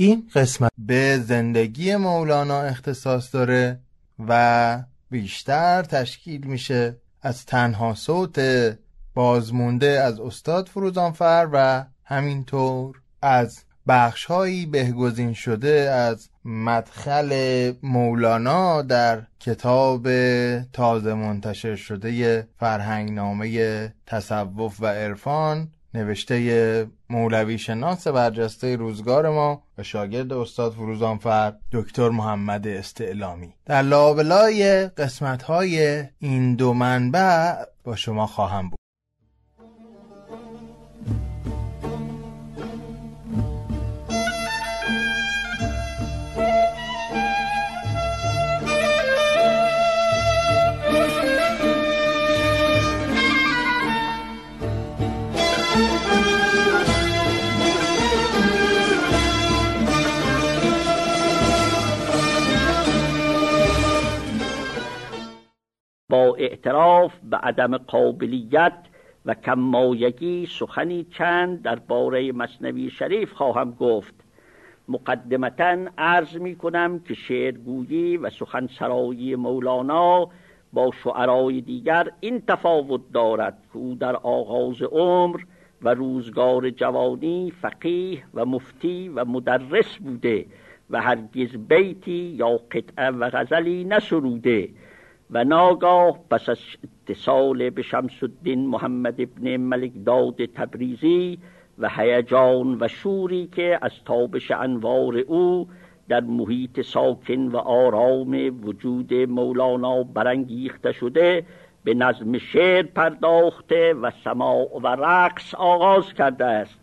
این قسمت به زندگی مولانا اختصاص داره و بیشتر تشکیل میشه از تنها صوت بازمونده از استاد فروزانفر و همینطور از بخشهایی بهگزین شده از مدخل مولانا در کتاب تازه منتشر شده فرهنگنامه تصوف و عرفان. نوشته مولوی شناس برجسته روزگار ما و شاگرد استاد فروزانفر دکتر محمد استعلامی. در لابلای قسمت های این دو منبع با شما خواهم بود. اعتراف به عدم قابلیت و کمایگی سخنی چند درباره مصنوی شریف خواهم گفت. مقدمتا عرض می کنم که شعرگویی و سخنسرایی مولانا با شعرای دیگر این تفاوت دارد که او در آغاز عمر و روزگار جوانی فقیه و مفتی و مدرس بوده و هرگز بیتی یا قطعه و غزلی نسروده و ناگاه پس از اتصال به شمس الدین محمد ابن ملک داد تبریزی و هیجان و شوری که از تابش انوار او در محیط ساکن و آرام وجود مولانا برانگیخته شده به نظم شعر پرداخته و سماع و رقص آغاز کرده است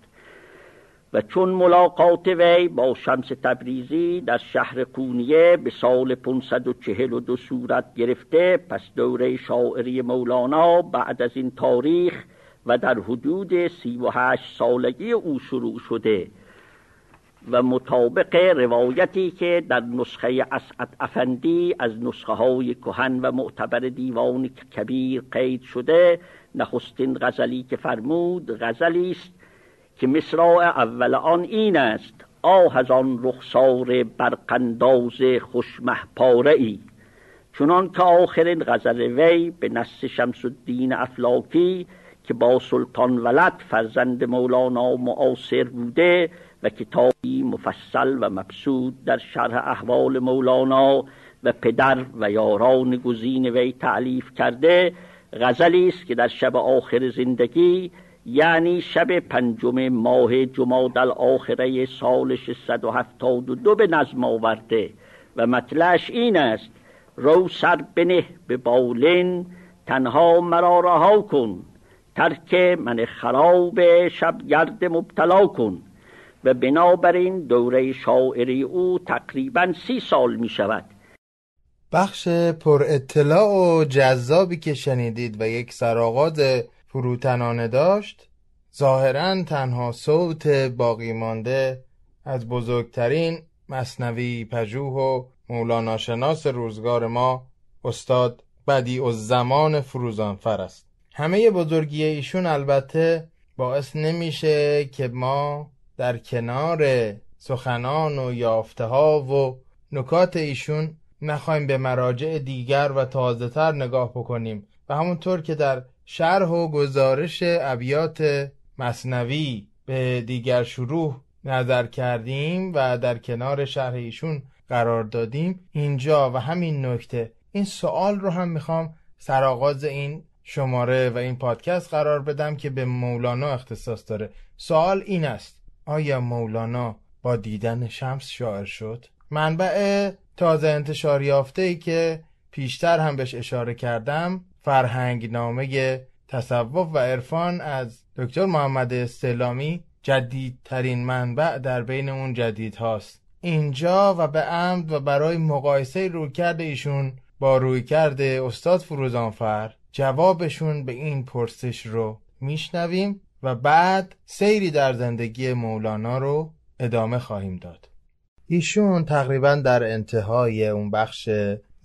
و چون ملاقات وی با شمس تبریزی در شهر قونیه به سال 542 صورت گرفته پس دوره شاعری مولانا بعد از این تاریخ و در حدود سی و هشت سالگی او شروع شده و مطابق روایتی که در نسخه اسعد افندی از نسخه های کهن و معتبر دیوان کبیر قید شده نخستین غزلی که فرمود غزلی است که مصراع اول آن این است آه از آن رخسار برقنداز خوشمه پاره ای چنان که آخرین غزل وی به نص شمس الدین افلاکی که با سلطان ولد فرزند مولانا معاصر بوده و کتابی مفصل و مبسود در شرح احوال مولانا و پدر و یاران گزین وی تعلیف کرده غزلی است که در شب آخر زندگی یعنی شب پنجم ماه جماد الاخره سال 672 به نظم آورده و مطلعش این است رو سر بنه به بالین تنها مرا رها کن ترک من خراب شبگرد مبتلا کن و بنابراین دوره شاعری او تقریبا سی سال می شود. بخش پر اطلاع و جذابی که شنیدید و یک سرآغاز فروتنانه داشت ظاهرا تنها صوت باقی مانده از بزرگترین مصنوی پژوه و مولانا شناس روزگار ما استاد بدی زمان فروزانفر است. همه بزرگی ایشون البته باعث نمیشه که ما در کنار سخنان و یافته ها و نکات ایشون نخواهیم به مراجع دیگر و تازه تر نگاه بکنیم و همونطور که در شرح و گزارش ابیات مصنوی به دیگر شروع نظر کردیم و در کنار شرح ایشون قرار دادیم اینجا و همین نکته این سوال رو هم می‌خوام سرآغاز این شماره و این پادکست قرار بدم که به مولانا اختصاص داره سوال این است آیا مولانا با دیدن شمس شاعر شد؟ منبع تازه انتشار یافته ای که پیشتر هم بهش اشاره کردم فرهنگ نامه تصوف و عرفان از دکتر محمد استعلامی جدیدترین منبع در بین اون جدید هاست اینجا و به عمد و برای مقایسه رویکرد ایشون با رویکرد استاد فروزانفر جوابشون به این پرسش رو میشنویم و بعد سیری در زندگی مولانا رو ادامه خواهیم داد. ایشون تقریبا در انتهای اون بخش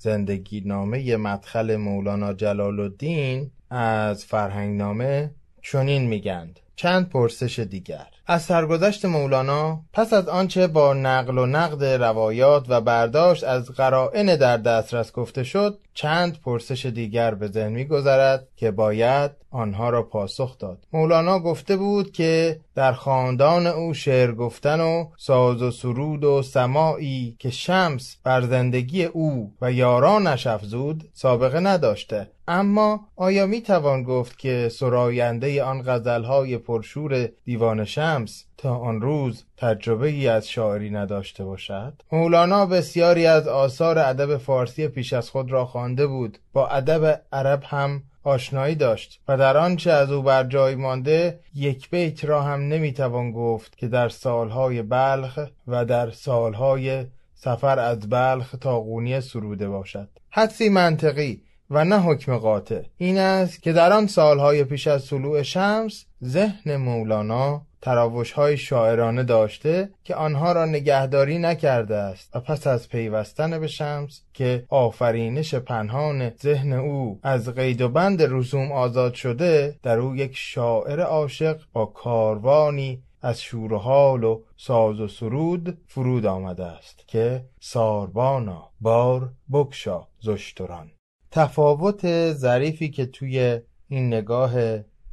زندگی نامه مدخل مولانا جلال الدین از فرهنگ نامه چنین میگند. چند پرسش دیگر. از سرگذشت مولانا پس از آنچه با نقل و نقد روایات و برداشت از قرائن در دسترس گفته شد چند پرسش دیگر به ذهن میگذرد که باید آنها را پاسخ داد. مولانا گفته بود که در خاندان او شعر گفتن و ساز و سرود و سماعی که شمس بر زندگی او و یارانش افزود سابقه نداشته. اما آیا می توان گفت که سراینده آن غزلهای پرشور دیوان شمس تا آن روز تجربه ای از شاعری نداشته باشد؟ مولانا بسیاری از آثار ادب فارسی پیش از خود را خوانده بود. با ادب عرب هم آشنایی داشت و در آنچه از او بر جای مانده یک بیت را هم نمی‌توان گفت که در سالهای بلخ و در سالهای سفر از بلخ تا قونیه سروده باشد. حدسی منطقی و نه حکم قاطع. این است که در آن سالهای پیش از طلوع شمس ذهن مولانا تراوش های شاعرانه داشته که آنها را نگهداری نکرده است. و پس از پیوستن به شمس که آفرینش پنهان ذهن او از قید و بند رسوم آزاد شده در او یک شاعر عاشق با کاروانی از شور و حال و ساز و سرود فرود آمده است که ساربانا بار بکشا زشتران. تفاوت ظریفی که توی این نگاه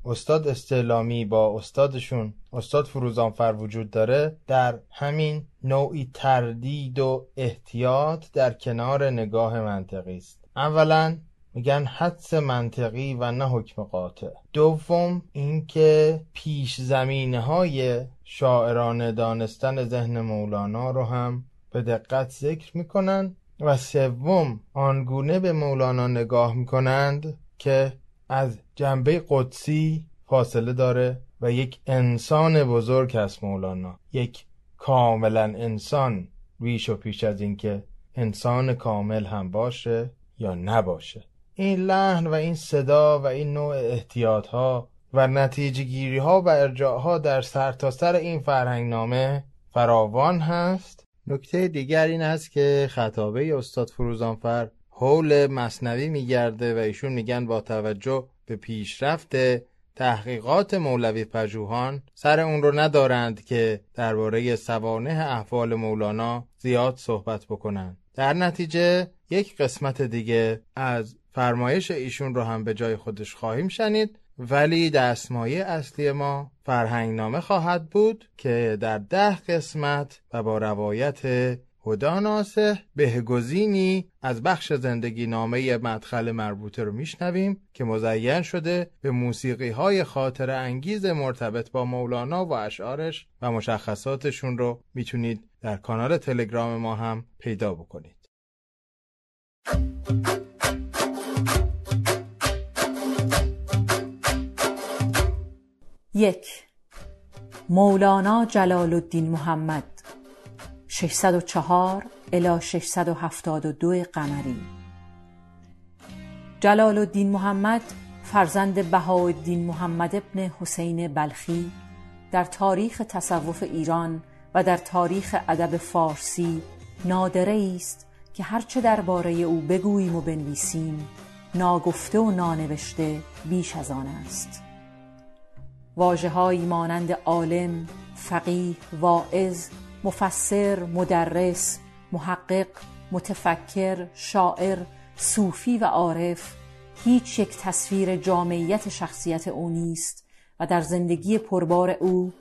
استاد استعلامی با استادشون استاد فروزانفر وجود داره در همین نوعی تردید و احتیاط در کنار نگاه منطقی است. اولا میگن حدس منطقی و نه حکم قاطع. دوم اینکه پیش زمینه های شاعرانه دانستن ذهن مولانا رو هم به دقت ذکر می‌کنن و سوم آنگونه به مولانا نگاه می‌کنند که از جنبه قدسی فاصله داره و یک انسان بزرگ هست مولانا. یک کاملا انسان ریش و پیش از اینکه انسان کامل هم باشه یا نباشه. این لحن و این صدا و این نوع احتیاط ها و نتیجه گیری ها و ارجاع ها در سرتاسر سر این فرهنگ نامه فراوان هست نکته دیگر این است که خطابه استاد فروزانفر حول مصنوی میگرده و ایشون میگن با توجه به پیشرفت تحقیقات مولوی پژوهان سر اون رو ندارند که درباره سوانه احوال مولانا زیاد صحبت بکنند. در نتیجه یک قسمت دیگه از فرمایش ایشون رو هم به جای خودش خواهیم شنید. ولی دستمایه اصلی ما فرهنگنامه خواهد بود که در ده قسمت و با روایت هدا ناسه بهگزینی از بخش زندگی نامه مدخل مربوطه رو میشنویم که مزین شده به موسیقی های خاطر انگیز مرتبط با مولانا و اشعارش و مشخصاتشون رو می‌تونید در کانال تلگرام ما هم پیدا بکنید. یک. مولانا جلال الدین محمد 604 الی 672 قمری. جلال الدین محمد فرزند بهاءالدین محمد ابن حسین بلخی در تاریخ تصوف ایران و در تاریخ ادب فارسی نادره است که هرچه درباره او بگوییم و بنویسیم ناگفته و نانوشته بیش از آن است. واژههایی مانند عالم، فقیه، واعظ، مفسر، مدرس، محقق، متفکر، شاعر، صوفی و عارف هیچ یک تصویر جامعیت شخصیت او نیست و در زندگی پربار او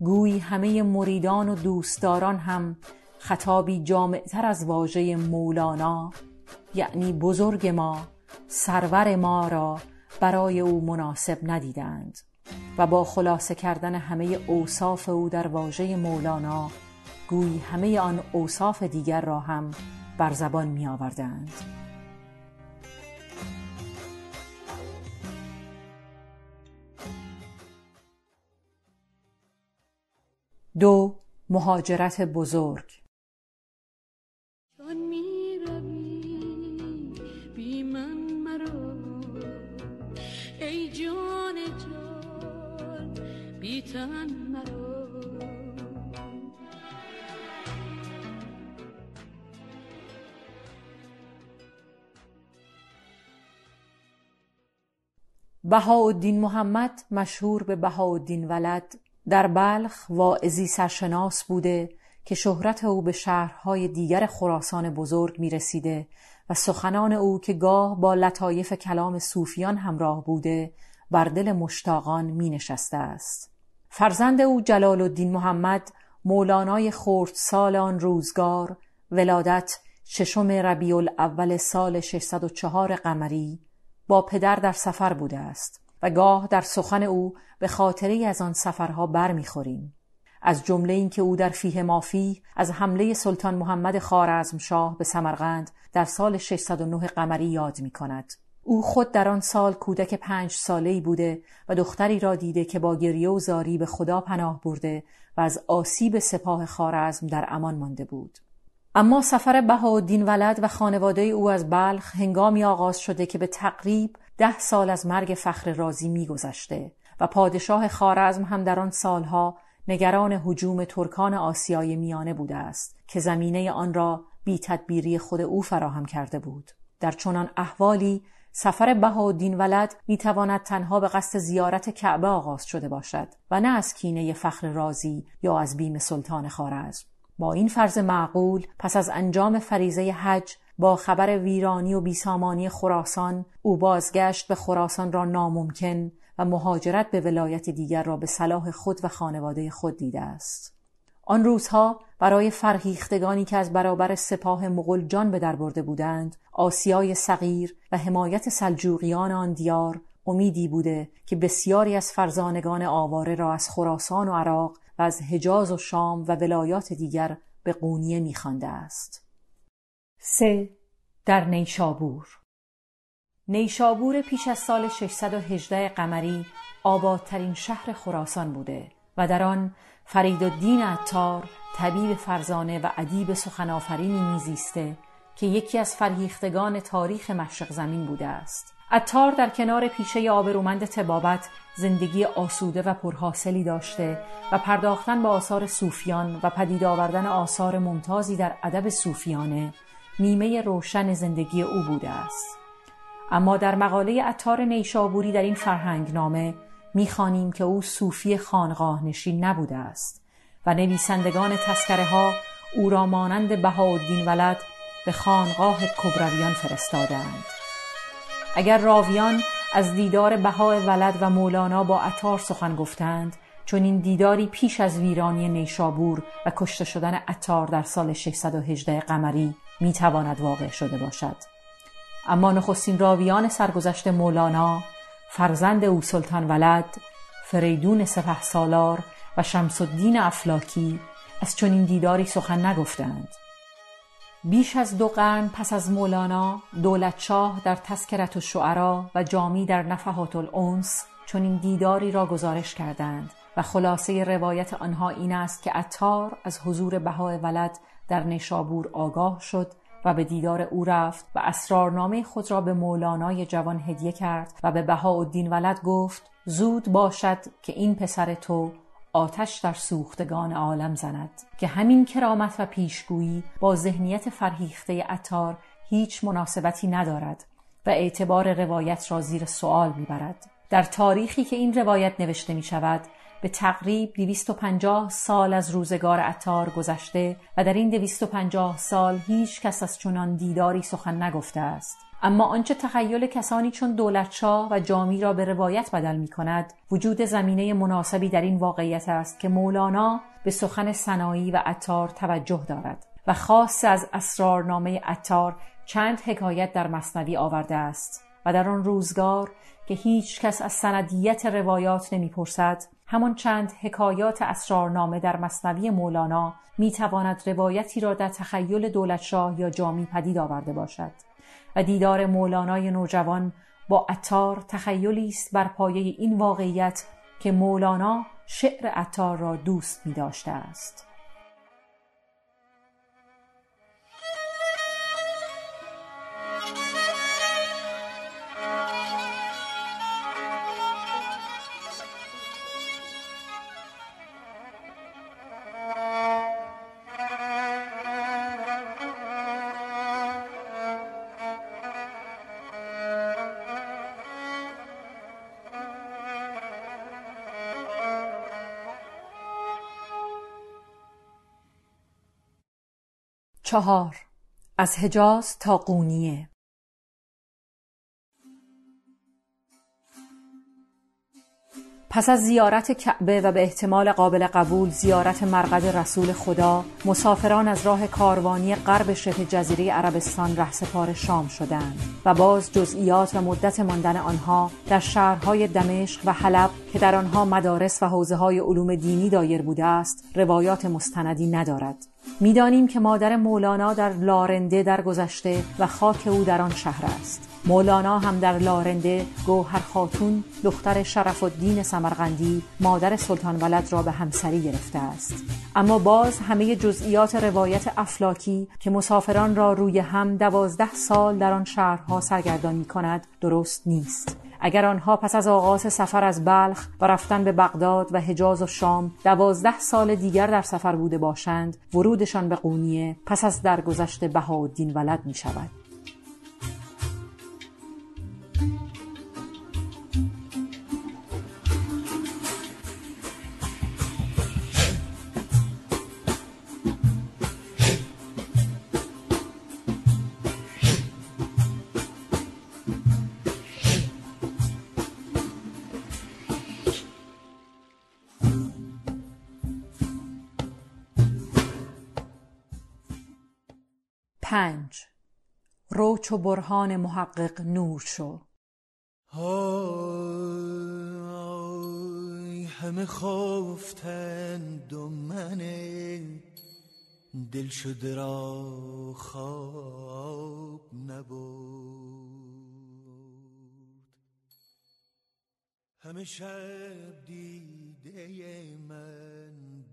گویی همه مریدان و دوستداران هم خطابی جامعتر از واژه مولانا یعنی بزرگ ما سرور ما را برای او مناسب ندیدند. و با خلاصه کردن همه اوصاف او در واژه مولانا گویی همه آن اوصاف دیگر را هم بر زبان می آوردند. دو مهاجرت بزرگ بهاءالدین محمد مشهور به بهاءالدین ولد در بلخ واعظی سرشناس بوده که شهرت او به شهرهای دیگر خراسان بزرگ می رسیده و سخنان او که گاه با لطایف کلام صوفیان همراه بوده بر دل مشتاقان می نشسته است. فرزند او جلال الدین محمد مولانای خورد سال آن روزگار ولادت ششم ربیع الاول سال 604 قمری با پدر در سفر بوده است و گاه در سخن او به خاطری از آن سفرها برمیخوریم از جمله اینکه او در فیه مافی از حمله سلطان محمد شاه به سمرقند در سال 609 قمری یاد می کند. او خود در آن سال کودک پنج ساله بوده و دختری را دیده که با گریه و زاری به خدا پناه برده و از آسیب سپاه خارزم در امان مانده بود. اما سفر بهاءالدین ولد و خانواده او از بلخ هنگامی آغاز شده که به تقریب ده سال از مرگ فخر رازی میگذشته و پادشاه خارزم هم در آن سالها نگران حجوم ترکان آسیای میانه بوده است که زمینه آن را بی تدبیری خود او فراهم کرده بود در چنان احوالی سفر بهاءالدین ولد می‌تواند تنها به قصد زیارت کعبه آغاز شده باشد و نه از کینه فخر رازی یا از بیم سلطان خارزم با این فرض معقول پس از انجام فریزه حج با خبر ویرانی و بیسامانی خراسان او بازگشت به خراسان را ناممکن و مهاجرت به ولایت دیگر را به صلاح خود و خانواده خود دیده است. آن روزها برای فرهیختگانی که از برابر سپاه مغل جان به در برده بودند آسیای صغیر و حمایت سلجوقیان آن دیار امیدی بوده که بسیاری از فرزانگان آواره را از خراسان و عراق و از حجاز و شام و ولایات دیگر به قونیه میخوانده است. سه در نیشابور نیشابور پیش از سال 618 قمری آبادترین شهر خراسان بوده و در آن فرید الدین عطار طبیب فرزانه و ادیب سخنآفرینی میزیسته که یکی از فرهیختگان تاریخ مشرق زمین بوده است. اتار در کنار پیشه آبرومند تبابت زندگی آسوده و پرحاصلی داشته و پرداختن به آثار صوفیان و پدید آوردن آثار ممتازی در ادب صوفیانه نیمه روشن زندگی او بوده است. اما در مقاله اتار نیشابوری در این فرهنگ نامه می‌خوانیم که او صوفی خانقاه نشین نبوده است و نویسندگان تسکره ها او را مانند بهاءالدین ولد به خانقاه کبرویان فرستادند اگر راویان از دیدار بهای ولد و مولانا با عطار سخن گفتند چون این دیداری پیش از ویرانی نیشابور و کشته شدن عطار در سال 618 قمری می‌تواند واقع شده باشد. اما نخستین راویان سرگذشت مولانا فرزند او سلطان ولد فریدون سپه سالار و شمس الدین افلاکی از چنین دیداری سخن نگفتند. بیش از دو قرن پس از مولانا دولتشاه در تسکرت شعرا و جامی در نفحات الانس چون این دیداری را گزارش کردند و خلاصه روایت آنها این است که اتار از حضور بهای ولد در نشابور آگاه شد و به دیدار او رفت و اسرارنامه خود را به مولانای جوان هدیه کرد و به بهاءالدین ولد گفت زود باشد که این پسر تو آتش در سوختگان عالم زند که همین کرامت و پیشگویی با ذهنیت فرهیخته اتار هیچ مناسبتی ندارد و اعتبار روایت را زیر سوال می‌برد. در تاریخی که این روایت نوشته می شود به تقریب 250 سال از روزگار اتار گذشته و در این 250 سال هیچ کس از چنان دیداری سخن نگفته است. اما آنچه تخیل کسانی چون دولتشاه و جامی را به روایت بدل می کند وجود زمینه مناسبی در این واقعیت است که مولانا به سخن سنایی و عطار توجه دارد و خاص از اسرارنامه عطار چند حکایت در مصنوی آورده است و در آن روزگار که هیچ کس از سندیت روایات نمی‌پرسد همان چند حکایات اسرارنامه در مصنوی مولانا می تواند روایتی را در تخیل دولتشاه یا جامی پدید آورده باشد و دیدار مولانای نوجوان با اتار تخیلی است بر پایه این واقعیت که مولانا شعر عطار را دوست می داشته است. چهار. از حجاز تا قونیه. پس از زیارت کعبه و به احتمال قابل قبول زیارت مرقد رسول خدا مسافران از راه کاروانی غرب شبه جزیره عربستان رهسپار شام شدند و باز جزئیات و مدت ماندن آنها در شهرهای دمشق و حلب که در آنها مدارس و حوزه های علوم دینی دایر بوده است روایات مستندی ندارد. می‌دانیم که مادر مولانا در لارنده درگذشته و خاک او در آن شهر است. مولانا هم در لارنده گوهر خاتون دختر شرف الدین سمرقندی مادر سلطان ولد را به همسری گرفته است. اما باز همه جزئیات روایت افلاکی که مسافران را روی هم دوازده سال در آن شهرها سرگردانی کند درست نیست. اگر آنها پس از آغاز سفر از بلخ و رفتن به بغداد و حجاز و شام دوازده سال دیگر در سفر بوده باشند ورودشان به قونیه پس از درگذشت بهاءالدین ولد می شود رو چو برهان محقق نور شو. همه خفتند و من دل شده را خواب نبود همه شب دیده من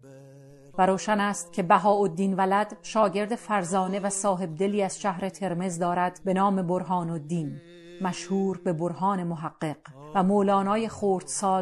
و روشن است که بهاءالدین ولد شاگرد فرزانه و صاحب دلی از شهر ترمز دارد به نام برهان الدین مشهور به برهان محقق. و مولانای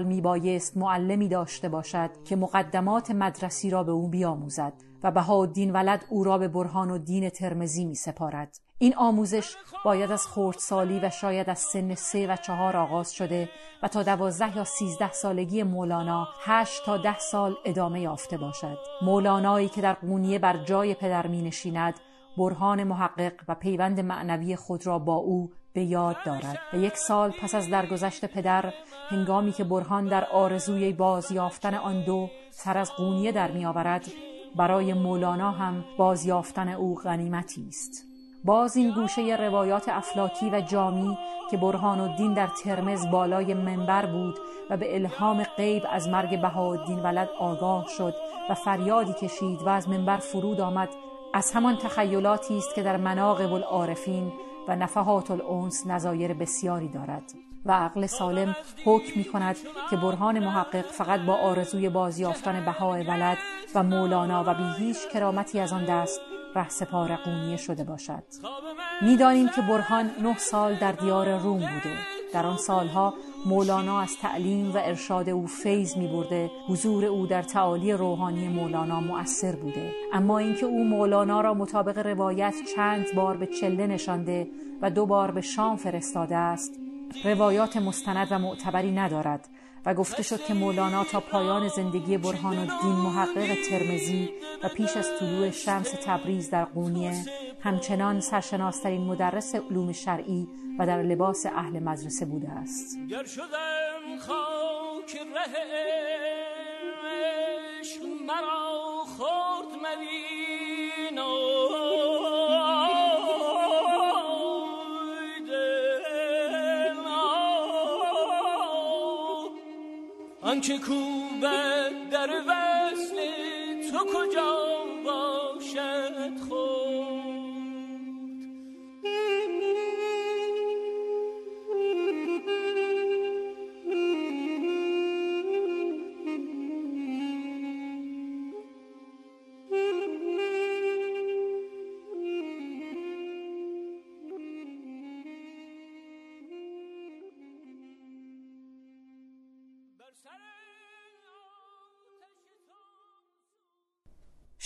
می بایست معلمی داشته باشد که مقدمات مدرسی را به او بیاموزد. و بهاءالدین ولد او را به برهان الدین ترمزی می سپارد این آموزش باید از خردسالی و شاید از سن سه و چهار آغاز شده و تا دوازده یا سیزده سالگی مولانا هشت تا ده سال ادامه یافته باشد. مولانایی که در قونیه بر جای پدر می نشیند برهان محقق و پیوند معنوی خود را با او به یاد دارد. و یک سال پس از درگذشت پدر هنگامی که برهان در آرزوی بازیافتن آن دو سر از قونیه در میآورد برای مولانا هم بازیافتن او غنیمتی است. باز این گوشه روایات افلاکی و جامی که برهان الدین در ترمز بالای منبر بود و به الهام غیب از مرگ بهاءالدین ولد آگاه شد و فریادی کشید و از منبر فرود آمد از همان تخیلاتی است که در مناقب العارفین و نفحات الانس نظایر بسیاری دارد. و عقل سالم حکم می کند که برهان محقق فقط با آرزوی بازیافتن بهای ولد و مولانا و بی هیچ کرامتی از آن دست سپار قونیه شده باشد. می‌دانیم که برهان نه سال در دیار روم بوده. در آن سالها مولانا از تعلیم و ارشاد او فیض می برده حضور او در تعالی روحانی مولانا مؤثر بوده. اما اینکه او مولانا را مطابق روایت چند بار به چله نشانده و دو بار به شام فرستاده است روایات مستند و معتبری ندارد و گفته شد که مولانا تا پایان زندگی برهان الدین محقق ترمزی و پیش از طلوع شمس تبریز در قونیه همچنان سرشناسترین مدرس علوم شرعی و در لباس اهل مدرسه بوده است. آنکه کوبد در وصل تو کجا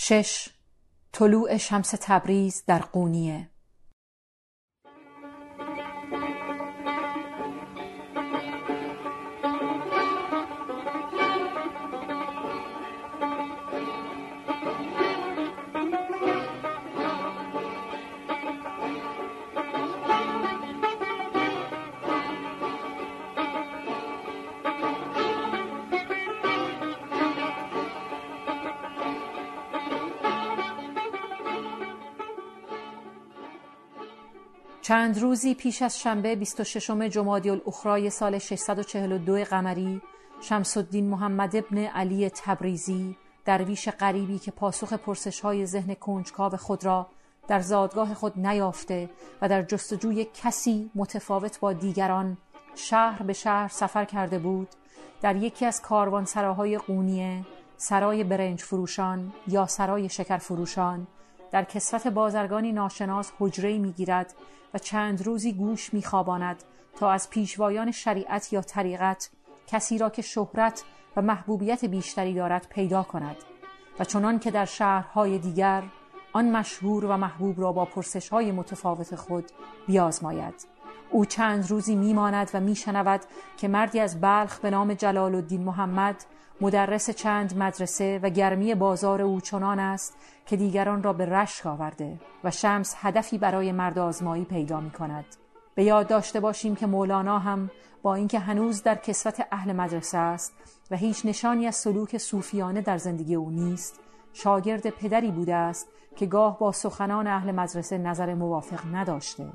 شش طلوع شمس تبریز در قونیه. چند روزی پیش از شنبه 26 جمادی الاخرای سال 642 قمری شمس الدین محمد ابن علی تبریزی درویش غریبی که پاسخ پرسش های ذهن کنجکاو خود را در زادگاه خود نیافته و در جستجوی کسی متفاوت با دیگران شهر به شهر سفر کرده بود در یکی از کاروانسراهای قونیه سرای برنج فروشان یا سرای شکر فروشان در کسوت بازرگانی ناشناس حجره می‌گیرد و چند روزی گوش میخواباند تا از پیشوایان شریعت یا طریقت کسی را که شهرت و محبوبیت بیشتری دارد پیدا کند و چنان که در شهرهای دیگر آن مشهور و محبوب را با پرسش های متفاوت خود بیازماید. او چند روزی میماند و میشنود که مردی از بلخ به نام جلال الدین محمد مدرس چند مدرسه و گرمی بازار او چنان است که دیگران را به رشک آورده و شمس هدفی برای مرد آزمایی پیدا می کند. به یاد داشته باشیم که مولانا هم با اینکه هنوز در کسوت اهل مدرسه است و هیچ نشانی از سلوک صوفیانه در زندگی او نیست شاگرد پدری بوده است که گاه با سخنان اهل مدرسه نظر موافق نداشته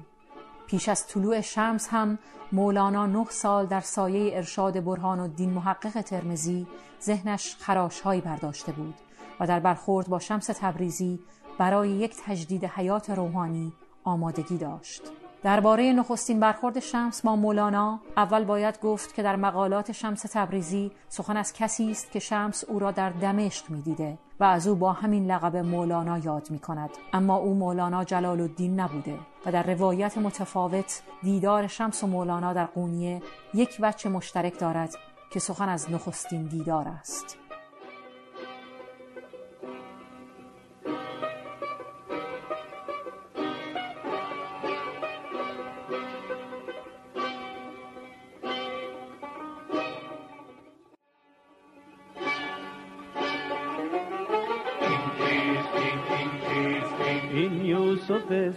پیش از طلوع شمس هم مولانا نه سال در سایه ارشاد برهان و دین محقق ترمزی ذهنش خراشهایی برداشته بود و در برخورد با شمس تبریزی برای یک تجدید حیات روحانی آمادگی داشت. درباره نخستین برخورد شمس با مولانا اول باید گفت که در مقالات شمس تبریزی سخن از کسی است که شمس او را در دمشق می‌دیده و از او با همین لقب مولانا یاد می کند اما او مولانا جلال الدین نبوده و در روایت متفاوت دیدار شمس و مولانا در قونیه یک وجه مشترک دارد که سخن از نخستین دیدار است.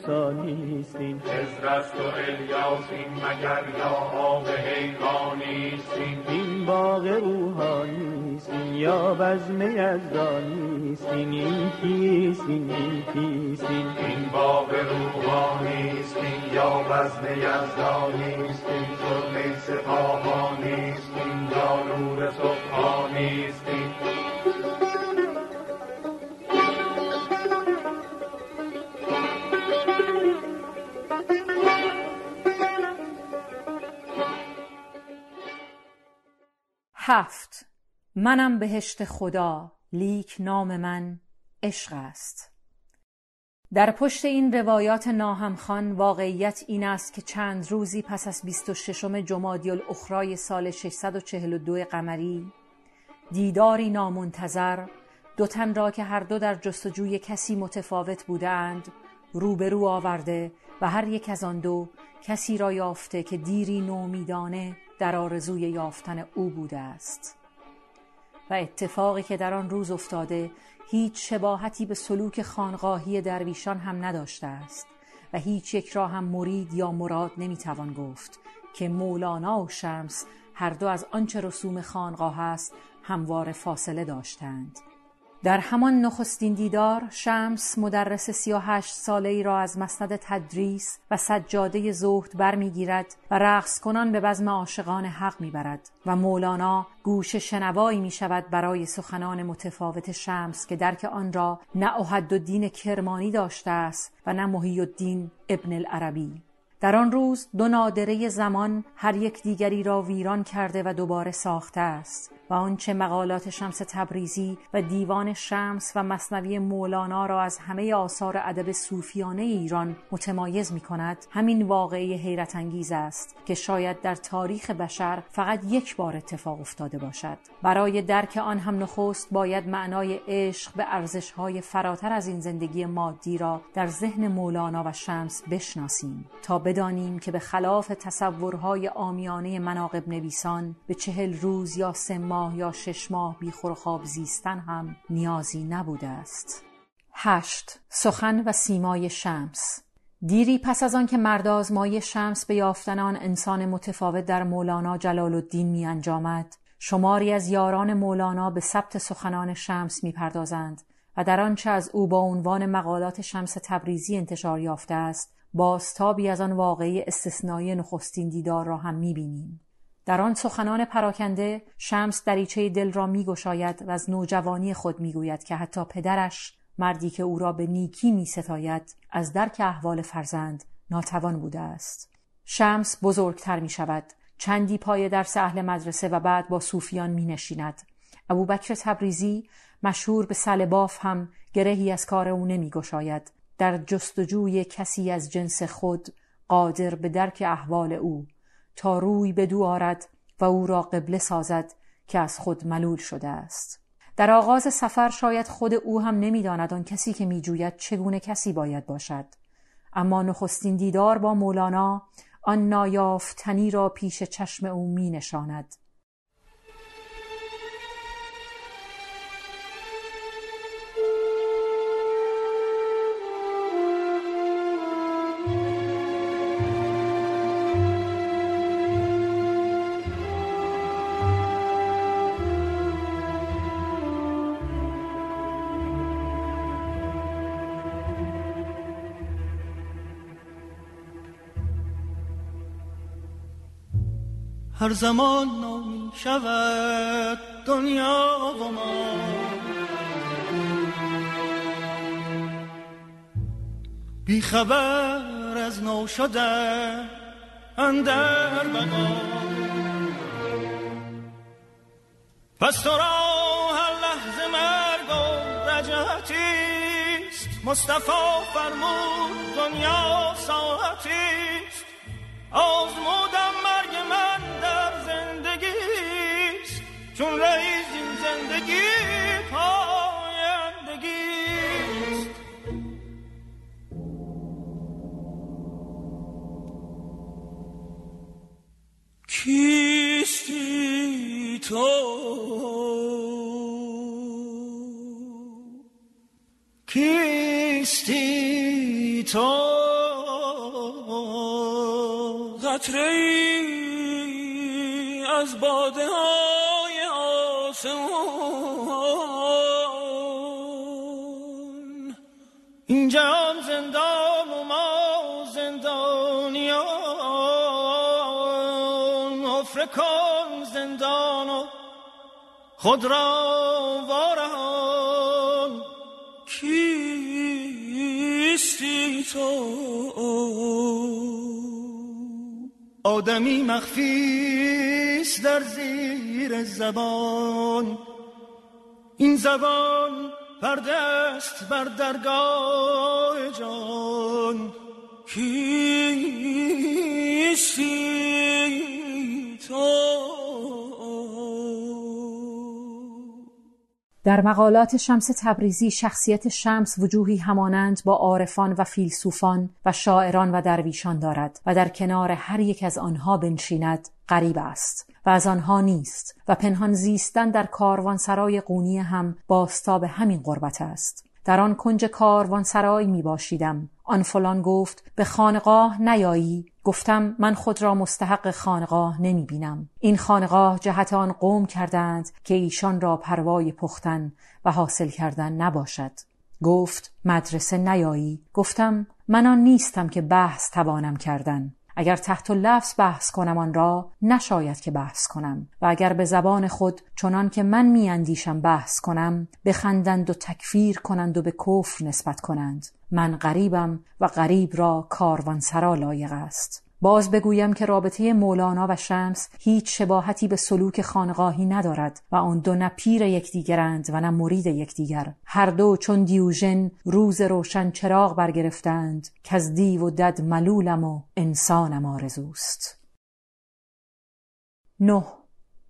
ثانیست این خضر است و الیاس این مگر یا آب حیوانیست این این باغ روحانیست این یا بزم یزدانیست این این کیست این این کیست این باغ روحانیست این یا بزم یزدانیست این ظلم سپاهانیست این یا نور سبحانیست هفت. منم بهشت خدا. لیک نام من عشق است. در پشت این روایات ناهمخوان واقعیت این است که چند روزی پس از 26 جمادی الاخرای سال 642 قمری دیداری نامنتظر دو تن را که هر دو در جستجوی کسی متفاوت بودند روبرو آورده و هر یک از آن دو کسی را یافته که دیری نومیدانه در آرزوی یافتن او بوده است. و اتفاقی که در آن روز افتاده هیچ شباهتی به سلوک خانقاهی درویشان هم نداشته است و هیچ یک را هم مرید یا مراد نمی‌توان گفت که مولانا و شمس هر دو از آنچه رسوم خانقاه است هموار فاصله داشتند. در همان نخستین دیدار شمس مدرس سی و هشت ساله ای را از مسند تدریس و سجاده زهد برمیگیرد و رقص کنان به بزم عاشقان حق می‌برد و مولانا گوش شنوایی می شود برای سخنان متفاوت شمس که درک آن را نه احد و دین کرمانی داشته است و نه محی الدین ابن العربی. در آن روز دو نادره زمان هر یک دیگری را ویران کرده و دوباره ساخته است. و آنچه مقالات شمس تبریزی و دیوان شمس و مصنوی مولانا را از همه آثار ادب صوفیانه ایران متمایز می کند همین واقعی حیرت انگیز است که شاید در تاریخ بشر فقط یک بار اتفاق افتاده باشد. برای درک آن هم نخست باید معنای عشق به ارزشهای فراتر از این زندگی مادی را در ذهن مولانا و شمس بشناسیم تا بدانیم که به خلاف تصورهای آمیانه مناقب نویسان به چهل روز یا سه ماه یا شش ماه بیخور خواب زیستن هم نیازی نبوده است هشت سخن و سیمای شمس دیری پس از آن که مرد آزمایی شمس به یافتن آن انسان متفاوت در مولانا جلال الدین می انجامد شماری از یاران مولانا به ثبت سخنان شمس می پردازند و در آنچه از او با عنوان مقالات شمس تبریزی انتشار یافته است بازتابی از آن واقعی استثنایی نخستین دیدار را هم می بینیم. در آن سخنان پراکنده شمس دریچه دل را می گشاید و از نوجوانی خود می گوید که حتی پدرش مردی که او را به نیکی می ستاید از درک احوال فرزند ناتوان بوده است. شمس بزرگتر می شود. چندی پای درس اهل مدرسه و بعد با صوفیان می نشیند. ابوبکر تبریزی مشهور به سلباف هم گرهی از کار او نمی گشاید. در جستجوی کسی از جنس خود قادر به درک احوال او تا روی به دو آرد و او را قبله سازد که از خود ملول شده است. در آغاز سفر شاید خود او هم نمی‌داند آن کسی که میجوید چگونه کسی باید باشد. اما نخستین دیدار با مولانا آن نایافتنی را پیش چشم او می نشاند هر زمان نامین شود دنیا و ما. بی خبر از نو شده اندر بقا. پس تو را هر لحظه مرگ و رجعتیست مصطفی فرمود دنیا ساعتیست آزمودم مرگ من در زندگیست چون رئیس این زندگی پایندگیست کیستی تو؟ کیستی تو؟ قطره از باده های آسمان. اینجا هم زندان و ما زندانیان. حفره کن زندان و خود را وارهان. کیستی تو؟ آدمی مخفیست در زیر زبان. این زبان پردست بر درگاه جان. کیستی تو؟ در مقالات شمس تبریزی شخصیت شمس وجوهی همانند با عارفان و فیلسوفان و شاعران و درویشان دارد و در کنار هر یک از آنها بنشیند غریب است و از آنها نیست و پنهان زیستن در کاروانسرای قونی هم باستاب همین قربت است. در آن کنج کاروانسرای می باشیدم. آن فلان گفت به خانقاه نیایی؟ گفتم من خود را مستحق خانقاه نمی بینم. این خانقاه جهت آن قوم کردند که ایشان را پروای پختن و حاصل کردن نباشد. گفت مدرسه نیایی؟ گفتم من آن نیستم که بحث توانم کردن. اگر تحت لفظ بحث کنم آن را نشاید که بحث کنم. و اگر به زبان خود چنان که من میاندیشم بحث کنم بخندند و تکفیر کنند و به کفر نسبت کنند. من غریبم و غریب را کاروانسرا لایق است. باز بگویم که رابطه مولانا و شمس هیچ شباهتی به سلوک خانقاهی ندارد و آن دو نه پیر یکدیگرند و نه مرید یکدیگر. هر دو چون دیوژن روز روشن چراغ برگرفتند که از دیو و دد ملولم و انسانم آرزوست. نه.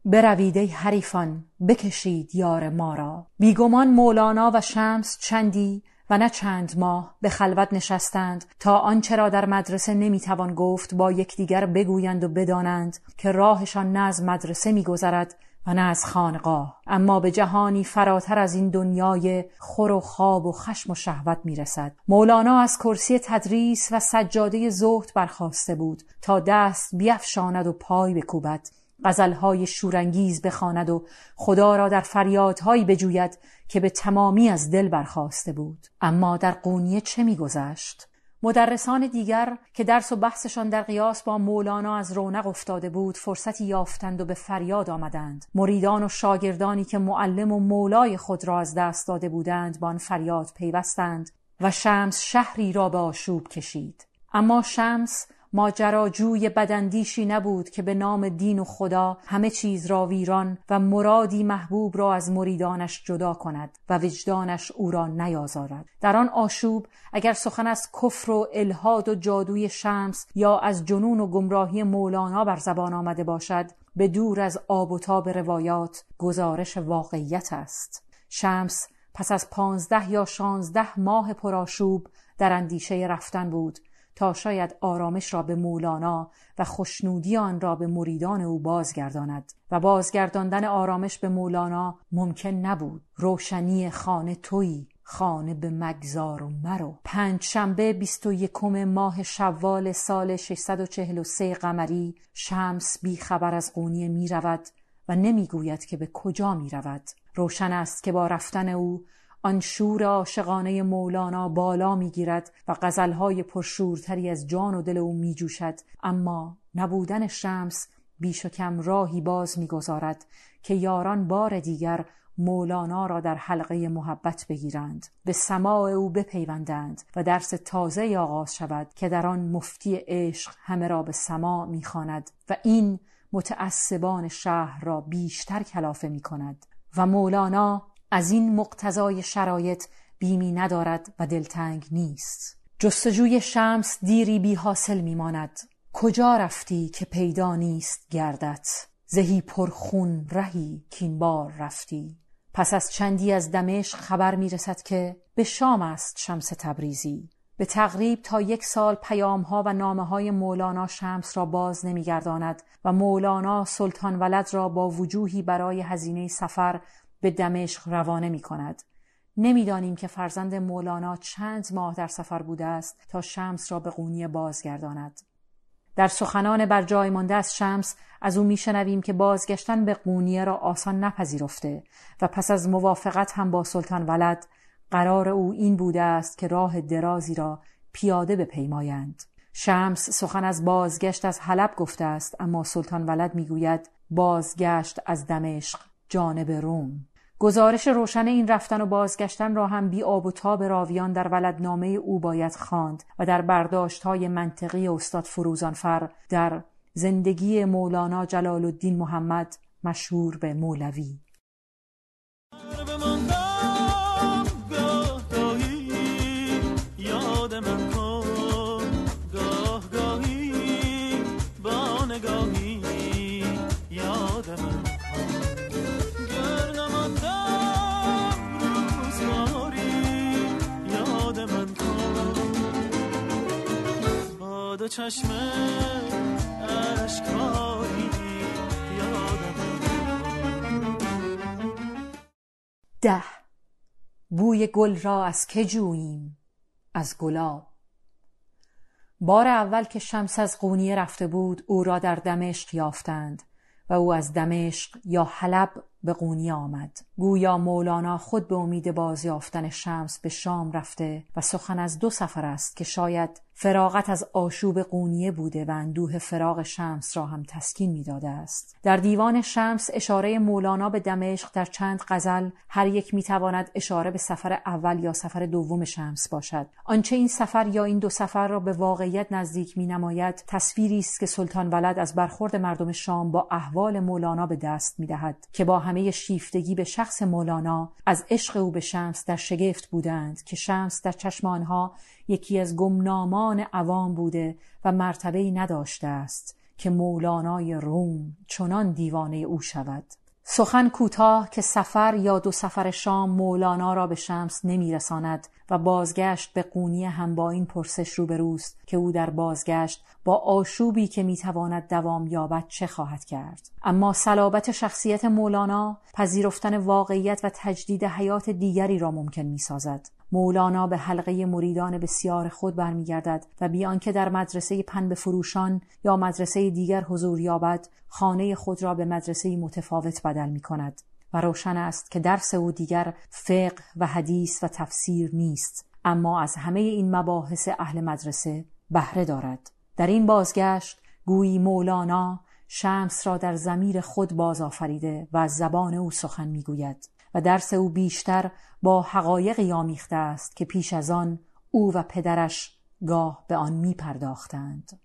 بروید ای حریفان بکشید یار ما را. بیگمان مولانا و شمس چندی؟ و نه چند ماه به خلوت نشستند تا آنچه را در مدرسه نمی‌توان گفت با یکدیگر بگویند و بدانند که راهشان نه از مدرسه میگذرد و نه از خانقاه. اما به جهانی فراتر از این دنیای خور و خواب و خشم و شهوت می‌رسد. مولانا از کرسی تدریس و سجاده زهد برخواسته بود تا دست بیفشاند و پای بکوبد. غزلهای شورانگیز بخواند و خدا را در فریادهایی بجوید که به تمامی از دل برخواسته بود. اما در قونیه چه میگذشت؟ مدرسان دیگر که درس و بحثشان در قیاس با مولانا از رونق افتاده بود فرصتی یافتند و به فریاد آمدند. مریدان و شاگردانی که معلم و مولای خود را از دست داده بودند با آن فریاد پیوستند و شمس شهری را به آشوب کشید. اما شمس ماجراجوی بدندیشی نبود که به نام دین و خدا همه چیز را ویران و مرادی محبوب را از مریدانش جدا کند و وجدانش او را نیازارد. در آن آشوب اگر سخن از کفر و الهاد و جادوی شمس یا از جنون و گمراهی مولانا بر زبان آمده باشد به دور از آب و تاب روایات گزارش واقعیت است. شمس پس از پانزده یا شانزده ماه پرآشوب در اندیشه رفتن بود. تا شاید آرامش را به مولانا و خوشنودی آن را به مریدان او بازگرداند. و بازگرداندن آرامش به مولانا ممکن نبود. روشنی خانه تویی خانه به مگذار و مرو. پنج شنبه بیست و یکم ماه شوال سال 643 قمری شمس بی خبر از قونیه می رود و نمی‌گوید که به کجا می رود. روشن است که با رفتن او آن شور عاشقانه مولانا بالا می‌گیرد و غزلهای پرشورتری از جان و دل او میجوشد. اما نبودن شمس بیش و کم راهی باز می‌گذارد که یاران بار دیگر مولانا را در حلقه محبت بگیرند. به سماع او بپیوندند و درس تازه آغاز شود که در آن مفتی عشق همه را به سماع می‌خواند و این متعصبان شهر را بیشتر کلافه می کند و مولانا از این مقتضای شرایط بیمی ندارد و دلتنگ نیست. جستجوی شمس دیری بی حاصل میماند کجا رفتی که پیدا نیست گردت؟ زهی پرخون رهی کین بار رفتی. پس از چندی از دمشق خبر می‌رسد که به شام است شمس تبریزی. به تقریب تا یک سال پیامها و نامه های مولانا شمس را باز نمیگرداند و مولانا سلطان ولد را با وجوهی برای هزینه سفر به دمشق روانه می کند. نمی‌دانیم که فرزند مولانا چند ماه در سفر بوده است تا شمس را به قونیه بازگرداند. در سخنان بر جای مانده از شمس از او میشنویم که بازگشتن به قونیه را آسان نپذیرفته و پس از موافقت هم با سلطان ولد قرار او این بوده است که راه درازی را پیاده بپیمایند. شمس سخن از بازگشت از حلب گفته است اما سلطان ولد می‌گوید بازگشت از دمشق جانب روم گزارش روشن این رفتن و بازگشتن را هم بی آب و تاب راویان در ولدنامه او باید خواند و در برداشت های منطقی استاد فروزانفر در زندگی مولانا جلال الدین محمد مشهور به مولوی. چشم ده. بوی گل را از که جوییم؟ از گلاب. بار اول که شمس از قونیه رفته بود او را در دمشق یافتند و او از دمشق یا حلب به قونیه آمد. گویا مولانا خود به امید بازیافتن شمس به شام رفته و سخن از دو سفر است که شاید فراغت از آشوب قونیه بوده و اندوه فراغ شمس را هم تسکین می‌داده است. در دیوان شمس اشاره مولانا به دمشق در چند غزل هر یک می‌تواند اشاره به سفر اول یا سفر دوم شمس باشد. آنچه این سفر یا این دو سفر را به واقعیت نزدیک می نماید تصویری است که سلطان ولد از برخورد مردم شام با احوال مولانا به دست می دهد که با همه شیفتگی به شخص مولانا از عشق او به شمس در شگفت بودند که شمس در چشم آنها یکی از گمنامان عوام بوده و مرتبه نداشته است که مولانای روم چنان دیوانه او شود. سخن کوتاه که سفر یا دو سفر شام مولانا را به شمس نمیرساند و بازگشت به قونی هم با این پرسش روبروست که او در بازگشت با آشوبی که می‌تواند دوام یابد چه خواهد کرد. اما صلابت شخصیت مولانا پذیرفتن واقعیت و تجدید حیات دیگری را ممکن می‌سازد. مولانا به حلقه مریدان بسیار خود برمیگردد و بیان که در مدرسه پنبه فروشان یا مدرسه دیگر حضور یابد خانه خود را به مدرسه متفاوت بدل می کند و روشن است که درس او دیگر فقه و حدیث و تفسیر نیست. اما از همه این مباحث اهل مدرسه بهره دارد. در این بازگشت گویی مولانا شمس را در زمیر خود باز آفریده و از زبان او سخن می‌گوید. و درس او بیشتر با حقایقی آمیخته است که پیش از آن او و پدرش گاه به آن می پرداختند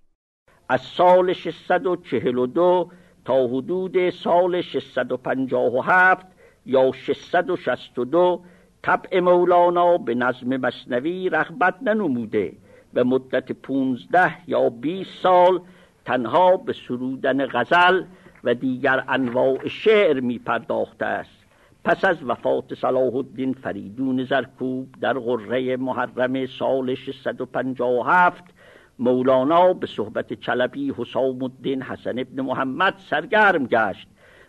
از سال 642 تا حدود سال 657 یا 662 طبع مولانا به نظم مصنوی رغبت ننموده و مدت 15 یا 20 سال تنها به سرودن غزل و دیگر انواع شعر می پرداخته است. پس از وفات صلاح الدین فریدون زرکوب در غره محرم سال 657 مولانا به صحبت چلبی حسام الدین حسن ابن محمد سرگرم گشت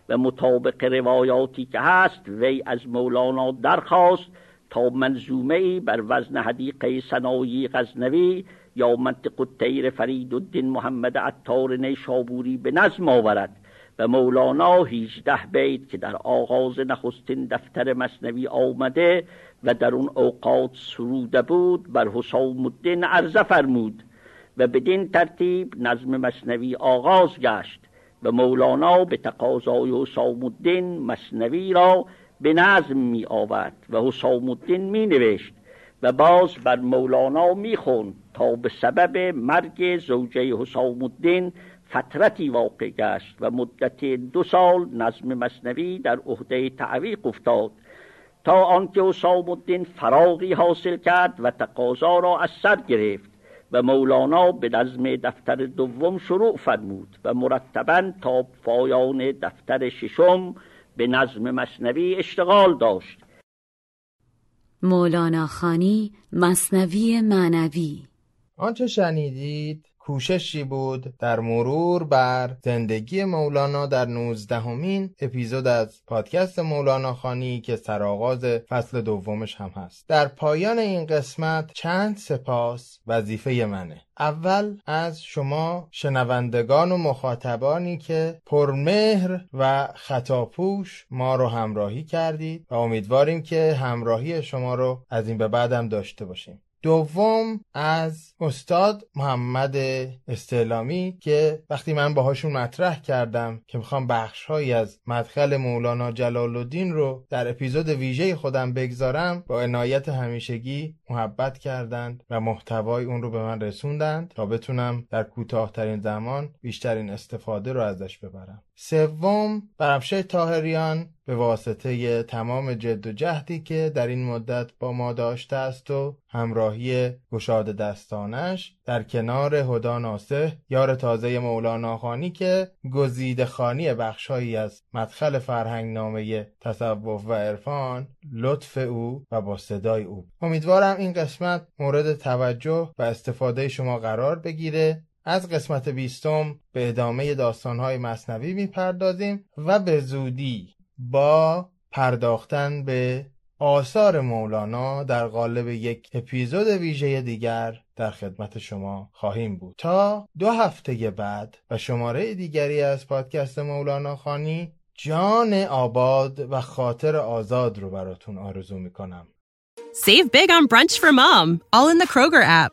و مطابق روایاتی که هست وی از مولانا درخواست تا منظومه بر وزن حدیقه سنایی غزنوی یا منطق الطیر فرید الدین محمد عطار نیشابوری به نظم آورد. و مولانا هیچده بیت که در آغاز نخستین دفتر مصنوی آمده و در اون اوقات سروده بود بر حسام الدین عرضه فرمود و بدین ترتیب نظم مصنوی آغاز گشت و مولانا به تقاضای حسام الدین مصنوی را به نظم می آورد و حسام الدین می نوشت و باز بر مولانا می خون تا به سبب مرگ زوجه حسام الدین فترتی واقع گشت و مدت دو سال نظم مصنوی در عهده تعویق افتاد تا آنکه حسام الدین فراغی حاصل کرد و تقاضا را از سر گرفت و مولانا به نظم دفتر دوم شروع فرمود و مرتبا تا پایان دفتر ششم به نظم مصنوی اشتغال داشت. مولانا خانی مصنوی معنوی. آنچه شنیدید کوششی بود در مرور بر زندگی مولانا در نوزدهمین اپیزود از پادکست مولانا خانی که سرآغاز فصل دومش هم هست. در پایان این قسمت چند سپاس وظیفه منه. اول از شما شنوندگان و مخاطبانی که پرمهر و خطاپوش ما رو همراهی کردید و امیدواریم که همراهی شما رو از این به بعدم داشته باشیم. دوم از استاد محمد استعلامی که وقتی من باهاشون مطرح کردم که می‌خوام بخشهایی از مدخل مولانا جلال الدین رو در اپیزود ویژه خودم بگذارم با عنایت همیشگی محبت کردند و محتوای اون رو به من رسوندند تا بتونم در کوتاهترین زمان بیشترین استفاده رو ازش ببرم. سوم برمشه تاهریان به واسطه تمام جد و جهدی که در این مدت با ما داشته است و همراهی گشاد دستانش در کنار هدا ناسه یار تازه مولانا خانی که گزیده خانی بخشهایی از مدخل فرهنگ نامه تصوف و عرفان لطف او و با صدای او. امیدوارم این قسمت مورد توجه و استفاده شما قرار بگیره. از قسمت بیستم به ادامه داستانهای مصنوی می‌پردازیم و به زودی با پرداختن به آثار مولانا در قالب یک اپیزود ویژه دیگر در خدمت شما خواهیم بود تا دو هفته بعد و شماره دیگری از پادکست مولانا خانی جان آباد و خاطر آزاد رو براتون آرزو می‌کنم Save big on brunch for mom, all in the Kroger app.